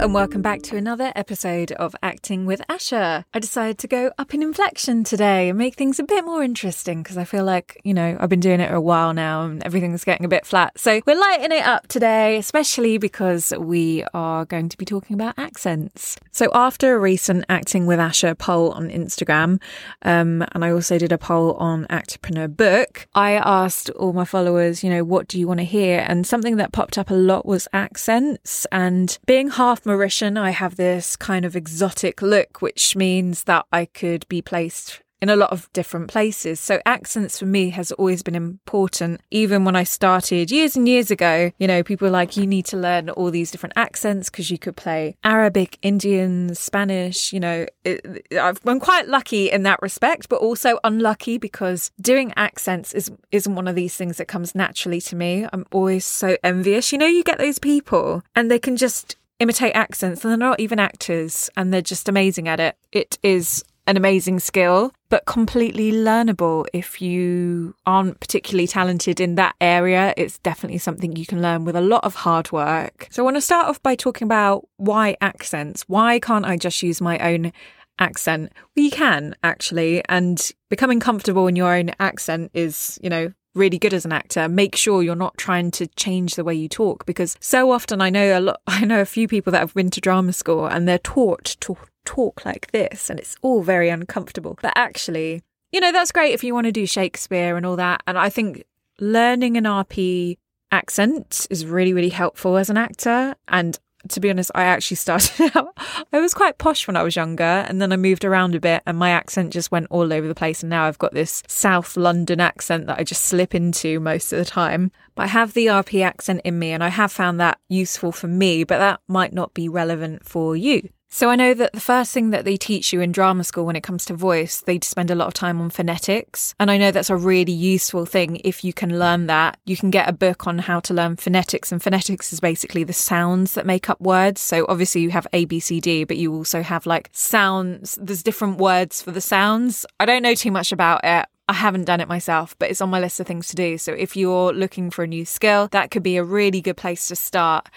and welcome back to another episode of Acting with Asher. I decided to go up in inflection today and make things a bit more interesting because I feel like, you know, I've been doing it a while now and everything's getting a bit flat. So we're lighting it up today, especially because we are going to be talking about accents. So after a recent Acting with Asher poll on Instagram, um, and I also did a poll on Actorpreneur Book, I asked all my followers, you know, what do you want to hear? And something that popped up a lot was accents and being half Mauritian, I have this kind of exotic look, which means that I could be placed in a lot of different places. So accents for me has always been important. Even when I started years and years ago, you know, people were like, you need to learn all these different accents because you could play Arabic, Indian, Spanish, you know, it, I'm quite lucky in that respect, but also unlucky because doing accents is, isn't one of these things that comes naturally to me. I'm always so envious. You know, you get those people and they can just imitate accents and they're not even actors and they're just amazing at it. It is an amazing skill, but completely learnable if you aren't particularly talented in that area. It's definitely something you can learn with a lot of hard work. So I want to start off by talking about why accents. Why can't I just use my own accent? Well, you can actually, and becoming comfortable in your own accent is, you know, really good as an actor, make sure you're not trying to change the way you talk because so often I know a lot I know a few people that have been to drama school and they're taught to talk like this and it's all very uncomfortable. But actually, you know, that's great if you want to do Shakespeare and all that. And I think learning an RP accent is really, really helpful as an actor. And to be honest, I actually started out, I was quite posh when I was younger, and then I moved around a bit, and my accent just went all over the place. And now I've got this South London accent that I just slip into most of the time. But I have the RP accent in me, and I have found that useful for me, but that might not be relevant for you. So I know that the first thing that they teach you in drama school when it comes to voice, they spend a lot of time on phonetics. And I know that's a really useful thing if you can learn that. You can get a book on how to learn phonetics and phonetics is basically the sounds that make up words. So obviously you have A, B, C, D, but you also have like sounds. There's different words for the sounds. I don't know too much about it. I haven't done it myself, but it's on my list of things to do. So if you're looking for a new skill, that could be a really good place to start.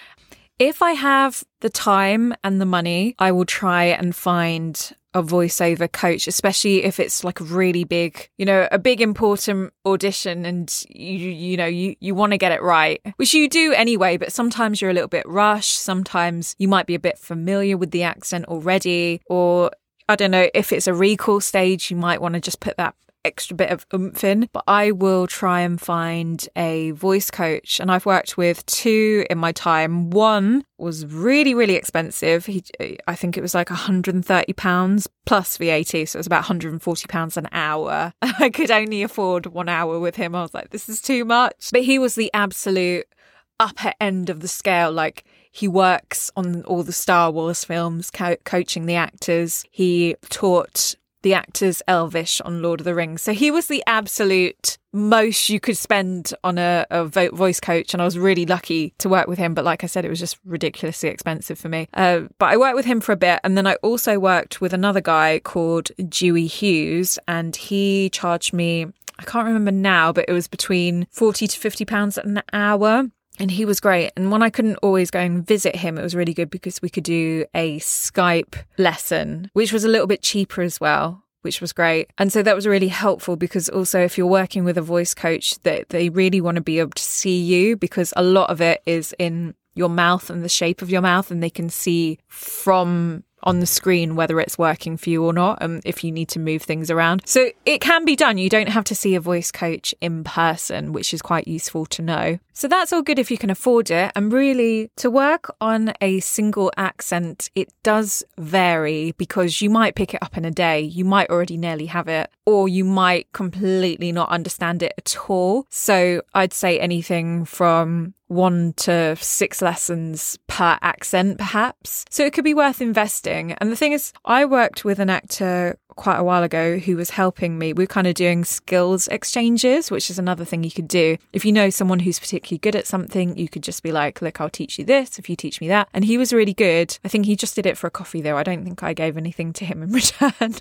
If I have the time and the money, I will try and find a voiceover coach, especially if it's like a really big, you know, a big important audition and you, you know, you, you want to get it right, which you do anyway, but sometimes you're a little bit rushed. Sometimes you might be a bit familiar with the accent already, or I don't know, if it's a recall stage, you might want to just put that extra bit of oomph in, but I will try and find a voice coach. And I've worked with two in my time. One was really, really expensive. He, I think it was like £130 plus VAT. So it was about £140 an hour. I could only afford one hour with him. I was like, this is too much. But he was the absolute upper end of the scale. Like, he works on all the Star Wars films, co- coaching the actors. He taught the actor's Elvish on Lord of the Rings. So he was the absolute most you could spend on a, a voice coach. And I was really lucky to work with him. But like I said, it was just ridiculously expensive for me. Uh, but I worked with him for a bit. And then I also worked with another guy called Dewey Hughes. And he charged me, I can't remember now, but it was between 40 to 50 pounds an hour and he was great. And when I couldn't always go and visit him, it was really good because we could do a Skype lesson, which was a little bit cheaper as well. Which was great. And so that was really helpful because also if you're working with a voice coach, that they, really want to be able to see you because a lot of it is in your mouth and the shape of your mouth and they can see from on the screen whether it's working for you or not and if you need to move things around. So it can be done. You don't have to see a voice coach in person, which is quite useful to know. So that's all good if you can afford it. And really, to work on a single accent, it does vary because you might pick it up in a day. You might already nearly have it, or you might completely not understand it at all. So I'd say anything from one to six lessons per accent, perhaps. So it could be worth investing. And the thing is, I worked with an actor quite a while ago who was helping me. We are kind of doing skills exchanges, which is another thing you could do. If you know someone who's particularly good at something, you could just be like, look, I'll teach you this if you teach me that. And he was really good. I think he just did it for a coffee though. I don't think I gave anything to him in return.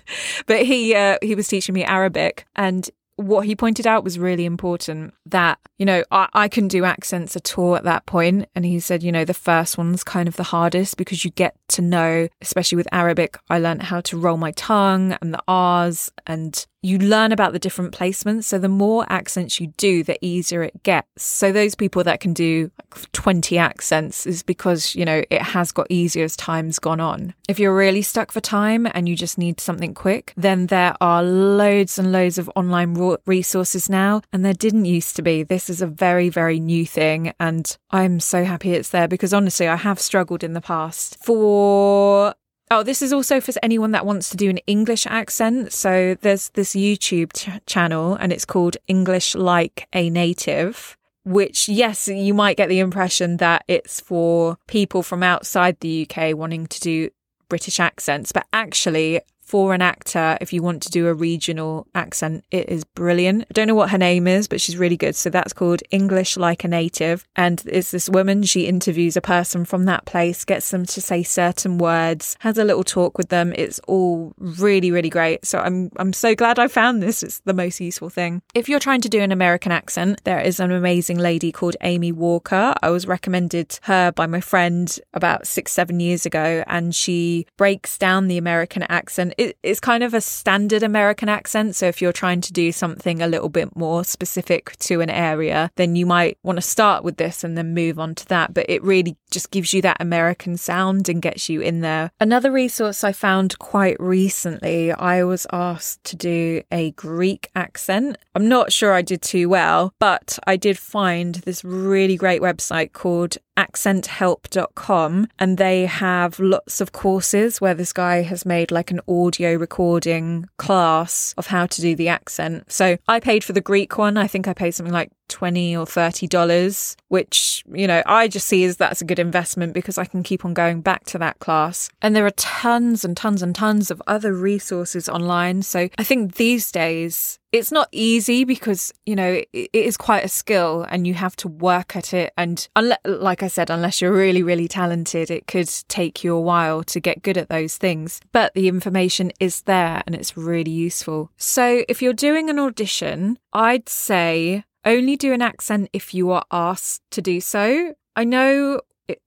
but he uh, he was teaching me Arabic and what he pointed out was really important that, you know, I, I couldn't do accents at all at that point. And he said, you know, the first one's kind of the hardest because you get to know, especially with Arabic, I learned how to roll my tongue and the R's and you learn about the different placements. So the more accents you do, the easier it gets. So those people that can do 20 accents is because, you know, it has got easier as time's gone on. If you're really stuck for time and you just need something quick, then there are loads and loads of online resources now. And there didn't used to be. This is a very, very new thing. And I'm so happy it's there because honestly, I have struggled in the past. For Oh, this is also for anyone that wants to do an English accent. So there's this YouTube ch- channel and it's called English Like a Native, which, yes, you might get the impression that it's for people from outside the UK wanting to do British accents, but actually, for an actor, if you want to do a regional accent, it is brilliant. I don't know what her name is, but she's really good. So that's called English Like a Native. And it's this woman, she interviews a person from that place, gets them to say certain words, has a little talk with them. It's all really, really great. So I'm I'm so glad I found this. It's the most useful thing. If you're trying to do an American accent, there is an amazing lady called Amy Walker. I was recommended her by my friend about six, seven years ago, and she breaks down the American accent it, it's kind of a standard American accent. So if you're trying to do something a little bit more specific to an area, then you might want to start with this and then move on to that. But it really just gives you that American sound and gets you in there. Another resource I found quite recently, I was asked to do a Greek accent. I'm not sure I did too well, but I did find this really great website called accenthelp.com and they have lots of courses where this guy has made like an audio recording class of how to do the accent. So I paid for the Greek one. I think I paid something like 20 or 30 dollars which you know i just see as that's a good investment because i can keep on going back to that class. And there are tons and tons and tons of other resources online. So i think these days it's not easy because you know it is quite a skill and you have to work at it. And like i said unless you're really really talented it could take you a while to get good at those things. But the information is there and it's really useful. So if you're doing an audition i'd say only do an accent if you are asked to do so. I know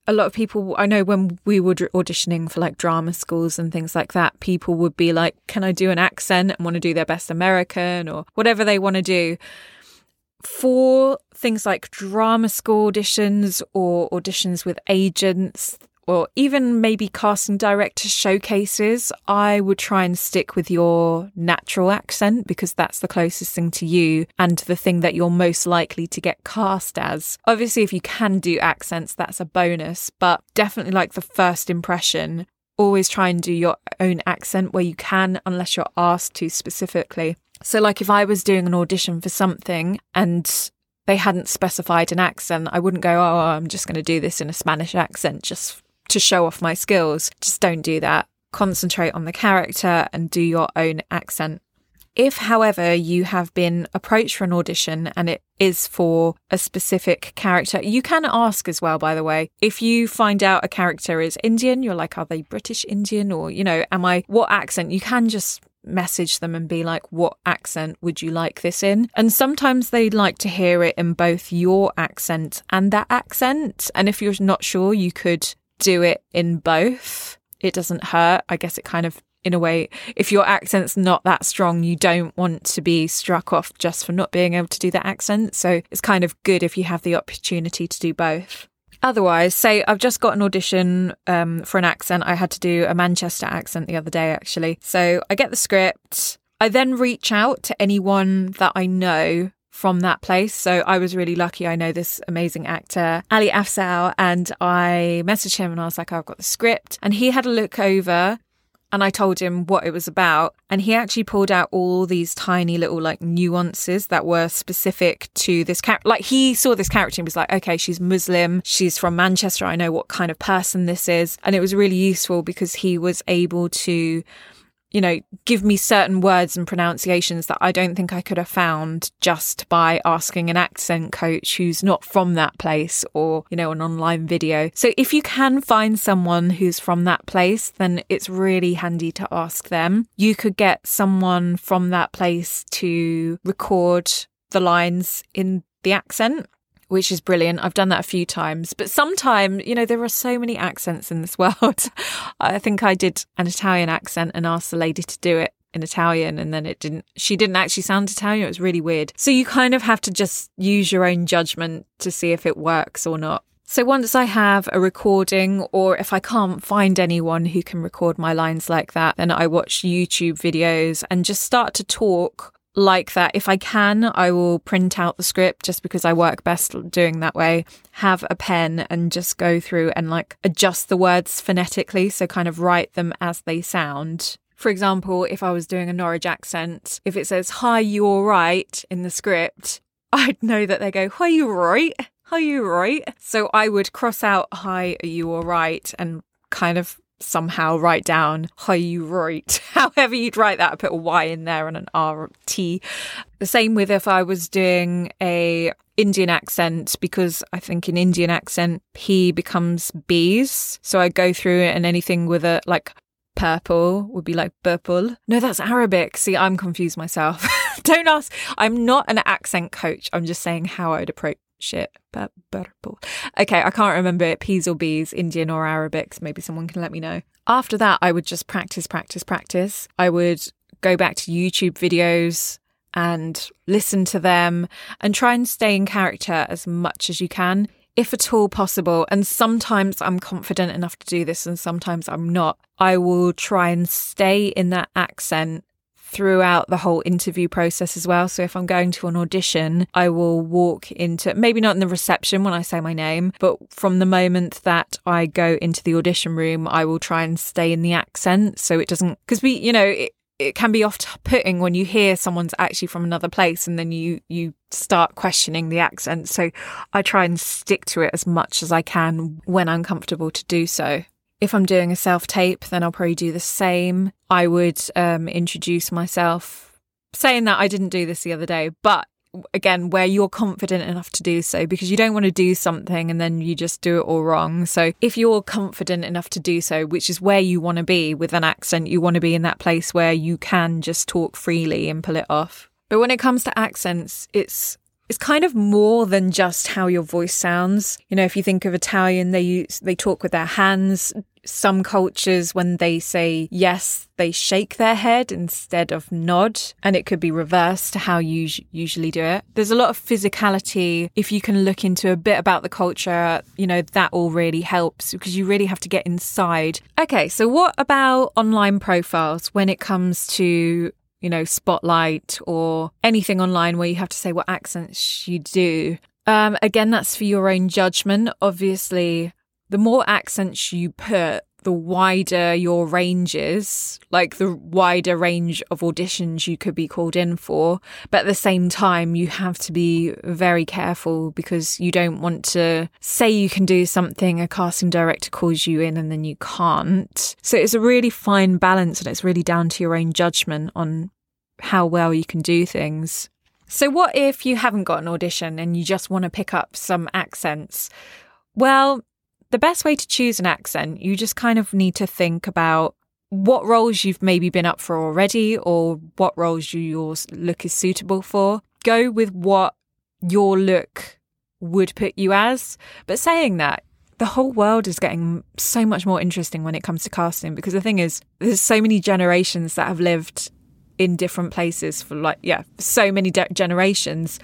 a lot of people, I know when we were auditioning for like drama schools and things like that, people would be like, Can I do an accent and want to do their best American or whatever they want to do? For things like drama school auditions or auditions with agents, or even maybe casting director showcases, I would try and stick with your natural accent because that's the closest thing to you and the thing that you're most likely to get cast as. Obviously, if you can do accents, that's a bonus, but definitely like the first impression, always try and do your own accent where you can, unless you're asked to specifically. So, like if I was doing an audition for something and they hadn't specified an accent, I wouldn't go, oh, I'm just going to do this in a Spanish accent just to show off my skills. Just don't do that. Concentrate on the character and do your own accent. If, however, you have been approached for an audition and it is for a specific character, you can ask as well, by the way. If you find out a character is Indian, you're like, are they British Indian? Or, you know, am I, what accent? You can just message them and be like, what accent would you like this in? And sometimes they like to hear it in both your accent and that accent. And if you're not sure, you could do it in both. It doesn't hurt. I guess it kind of, in a way, if your accent's not that strong, you don't want to be struck off just for not being able to do that accent. So it's kind of good if you have the opportunity to do both. Otherwise, say I've just got an audition um, for an accent. I had to do a Manchester accent the other day, actually. So I get the script. I then reach out to anyone that I know from that place. So I was really lucky. I know this amazing actor, Ali Afzal, and I messaged him and I was like, I've got the script. And he had a look over and I told him what it was about. And he actually pulled out all these tiny little like nuances that were specific to this character. Like he saw this character and was like, okay, she's Muslim. She's from Manchester. I know what kind of person this is. And it was really useful because he was able to you know, give me certain words and pronunciations that I don't think I could have found just by asking an accent coach who's not from that place or, you know, an online video. So if you can find someone who's from that place, then it's really handy to ask them. You could get someone from that place to record the lines in the accent which is brilliant. I've done that a few times, but sometimes, you know, there are so many accents in this world. I think I did an Italian accent and asked the lady to do it in Italian and then it didn't she didn't actually sound Italian it was really weird so you kind of have to just use your own judgment to see if it works or not so once I have a recording, or if I can't find anyone who can record my lines like that, then I watch YouTube videos and just start to talk like that. If I can, I will print out the script just because I work best doing that way. Have a pen and just go through and like adjust the words phonetically. So kind of write them as they sound. For example, if I was doing a Norwich accent, if it says, Hi, you all right in the script, I'd know that they go, Hi, you right? Hi, you right? So I would cross out, Hi, are you all right? And kind of somehow write down how you write. However you'd write that, I put a Y in there and an R T. The same with if I was doing a Indian accent because I think in Indian accent P becomes B's. So I go through it and anything with a like purple would be like purple. No, that's Arabic. See, I'm confused myself. Don't ask. I'm not an accent coach. I'm just saying how I'd approach shit. Okay, I can't remember it. P's or B's, Indian or Arabic. Maybe someone can let me know. After that, I would just practice, practice, practice. I would go back to YouTube videos and listen to them and try and stay in character as much as you can, if at all possible. And sometimes I'm confident enough to do this and sometimes I'm not. I will try and stay in that accent throughout the whole interview process as well. So if I'm going to an audition, I will walk into maybe not in the reception when I say my name, but from the moment that I go into the audition room, I will try and stay in the accent so it doesn't because we, you know, it, it can be off-putting when you hear someone's actually from another place and then you you start questioning the accent. So I try and stick to it as much as I can when I'm comfortable to do so. If I'm doing a self tape, then I'll probably do the same. I would um, introduce myself, saying that I didn't do this the other day, but again, where you're confident enough to do so, because you don't want to do something and then you just do it all wrong. So if you're confident enough to do so, which is where you want to be with an accent, you want to be in that place where you can just talk freely and pull it off. But when it comes to accents, it's it's kind of more than just how your voice sounds. You know, if you think of Italian, they use, they talk with their hands. Some cultures, when they say yes, they shake their head instead of nod, and it could be reversed to how you usually do it. There's a lot of physicality. If you can look into a bit about the culture, you know, that all really helps because you really have to get inside. Okay, so what about online profiles when it comes to you know, Spotlight or anything online where you have to say what accents you do. Um, again, that's for your own judgment. Obviously, the more accents you put, the wider your range is, like the wider range of auditions you could be called in for. But at the same time, you have to be very careful because you don't want to say you can do something, a casting director calls you in and then you can't. So it's a really fine balance and it's really down to your own judgment on how well you can do things. So, what if you haven't got an audition and you just want to pick up some accents? Well, the best way to choose an accent, you just kind of need to think about what roles you've maybe been up for already or what roles you, your look is suitable for. Go with what your look would put you as. But saying that, the whole world is getting so much more interesting when it comes to casting because the thing is, there's so many generations that have lived in different places for like, yeah, so many de- generations.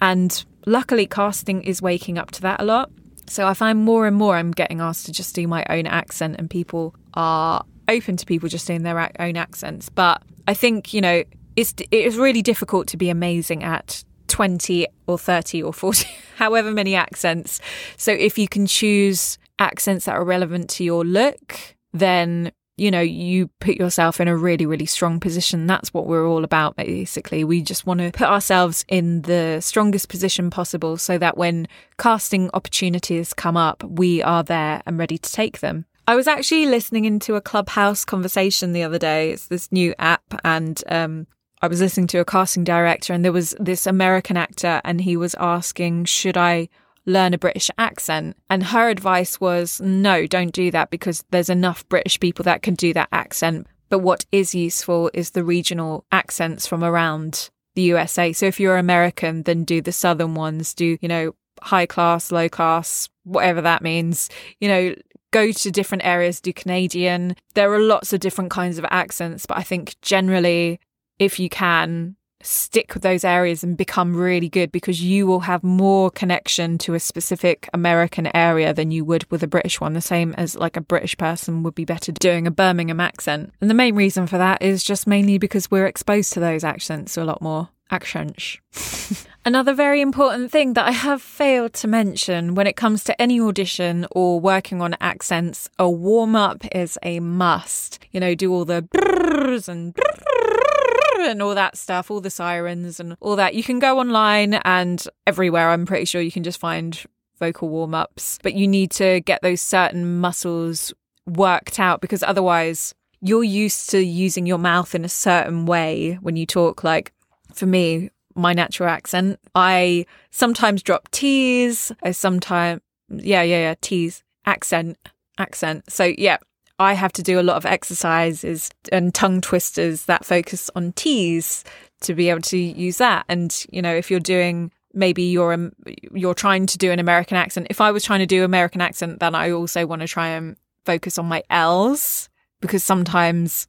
And luckily, casting is waking up to that a lot. So I find more and more I'm getting asked to just do my own accent, and people are open to people just doing their own accents. But I think, you know, it's, it is really difficult to be amazing at 20 or 30 or 40, however many accents. So if you can choose accents that are relevant to your look, then you know, you put yourself in a really, really strong position. That's what we're all about, basically. We just want to put ourselves in the strongest position possible so that when casting opportunities come up, we are there and ready to take them. I was actually listening into a Clubhouse conversation the other day. It's this new app, and um, I was listening to a casting director, and there was this American actor, and he was asking, Should I learn a British accent? And her advice was, No, don't do that because there's enough British people that can do that accent. But what is useful is the regional accents from around the USA. So if you're American, then do the southern ones, do, you know, high class, low class, whatever that means. You know, go to different areas, do Canadian. There are lots of different kinds of accents, but I think generally, if you can, stick with those areas and become really good because you will have more connection to a specific American area than you would with a British one. The same as like a British person would be better doing a Birmingham accent. And the main reason for that is just mainly because we're exposed to those accents a lot more. Accents. Another very important thing that I have failed to mention when it comes to any audition or working on accents, a warm up is a must. You know, do all the brrrs and and all that stuff, all the sirens and all that. You can go online and everywhere, I'm pretty sure you can just find vocal warm ups, but you need to get those certain muscles worked out because otherwise you're used to using your mouth in a certain way when you talk. Like for me, my natural accent. I sometimes drop T's. I sometimes, yeah, yeah, yeah, T's, accent, accent. So, yeah, I have to do a lot of exercises and tongue twisters that focus on T's to be able to use that. And, you know, if you're doing, maybe you're um, you're trying to do an American accent. If I was trying to do American accent, then I also want to try and focus on my L's because sometimes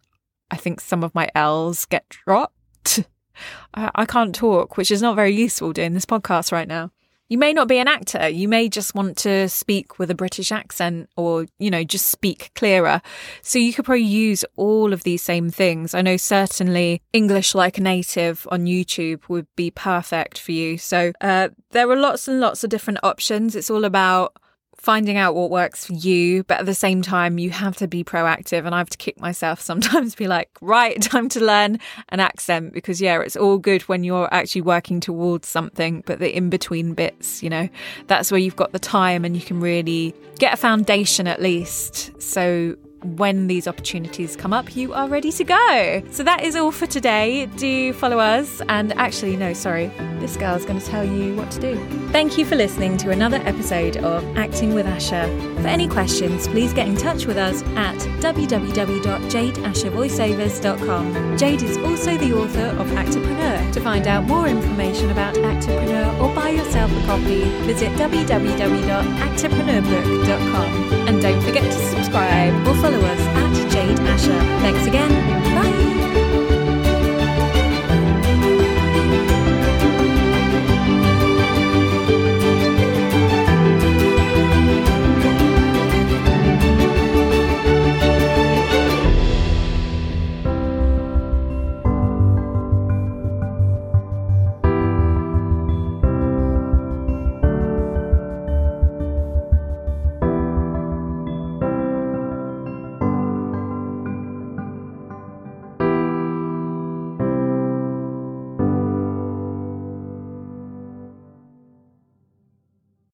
I think some of my L's get dropped. I, I can't talk, which is not very useful doing this podcast right now. You may not be an actor. You may just want to speak with a British accent or, you know, just speak clearer. So you could probably use all of these same things. I know certainly English like a native on YouTube would be perfect for you. So uh, there are lots and lots of different options. It's all about finding out what works for you, but at the same time, you have to be proactive. And I have to kick myself sometimes, be like, right, time to learn an accent because, yeah, it's all good when you're actually working towards something, but the in between bits, you know, that's where you've got the time and you can really get a foundation at least. So when these opportunities come up, you are ready to go. So that is all for today. Do follow us. And actually, no, sorry, this girl's going to tell you what to do. Thank you for listening to another episode of Acting with Asher. For any questions, please get in touch with us at www.jadeashervoiceovers.com. Jade is also the author of Actorpreneur. To find out more information about Actorpreneur or buy yourself a copy, visit www.actorpreneurbook.com. And don't forget to subscribe or follow us at Jade Asher. Thanks again. Bye.